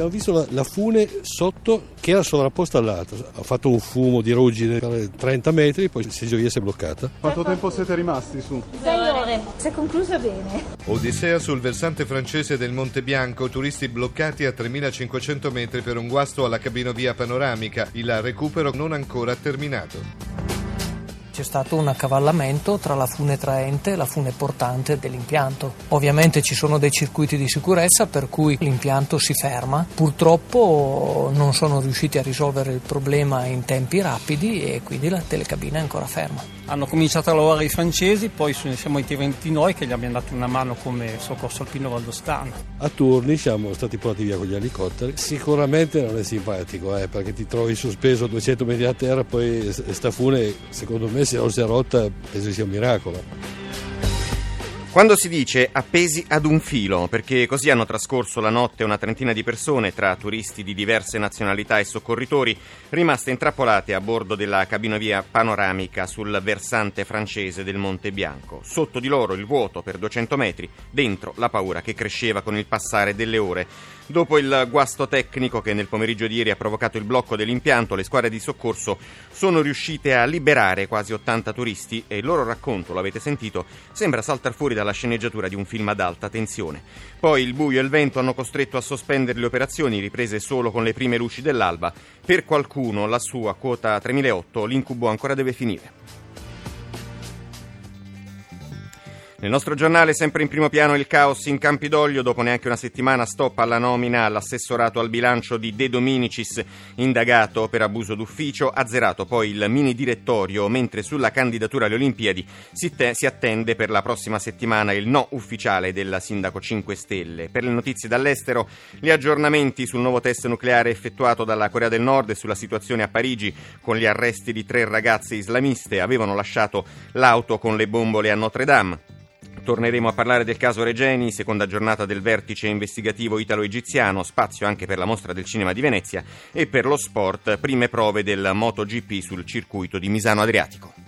Abbiamo visto la, la fune sotto che era sovrapposta all'altra, ha fatto un fumo di ruggine per 30 metri, poi si via si è bloccata. Quanto tempo siete rimasti su? Sei ore, si è conclusa bene. Odissea sul versante francese del Monte Bianco, turisti bloccati a 3500 metri per un guasto alla cabinovia panoramica, il recupero non ancora terminato c'è stato un accavallamento tra la fune traente e la fune portante dell'impianto. Ovviamente ci sono dei circuiti di sicurezza per cui l'impianto si ferma. Purtroppo non sono riusciti a risolvere il problema in tempi rapidi e quindi la telecabina è ancora ferma. Hanno cominciato a lavorare i francesi, poi siamo intervenuti noi che gli abbiamo dato una mano come soccorso alpino valdostano. A turni siamo stati portati via con gli elicotteri. Sicuramente non è simpatico eh, perché ti trovi sospeso a 200 metri a terra, poi sta fune secondo me se non si è rotta penso sia un miracolo. Quando si dice appesi ad un filo, perché così hanno trascorso la notte una trentina di persone, tra turisti di diverse nazionalità e soccorritori, rimaste intrappolate a bordo della cabinovia panoramica sul versante francese del Monte Bianco. Sotto di loro il vuoto per 200 metri, dentro la paura che cresceva con il passare delle ore. Dopo il guasto tecnico che nel pomeriggio di ieri ha provocato il blocco dell'impianto, le squadre di soccorso sono riuscite a liberare quasi 80 turisti e il loro racconto, lo avete sentito, sembra saltar fuori dalla sceneggiatura di un film ad alta tensione. Poi il buio e il vento hanno costretto a sospendere le operazioni, riprese solo con le prime luci dell'alba. Per qualcuno, la sua quota 3008, l'incubo ancora deve finire. Nel nostro giornale, sempre in primo piano, il caos in Campidoglio. Dopo neanche una settimana, stop alla nomina all'assessorato al bilancio di De Dominicis, indagato per abuso d'ufficio. Azzerato poi il mini direttorio, mentre sulla candidatura alle Olimpiadi si, te- si attende per la prossima settimana il no ufficiale del sindaco 5 Stelle. Per le notizie dall'estero, gli aggiornamenti sul nuovo test nucleare effettuato dalla Corea del Nord e sulla situazione a Parigi con gli arresti di tre ragazze islamiste avevano lasciato l'auto con le bombole a Notre Dame. Torneremo a parlare del caso Regeni, seconda giornata del vertice investigativo italo-egiziano, spazio anche per la mostra del cinema di Venezia e per lo sport, prime prove del MotoGP sul circuito di Misano Adriatico.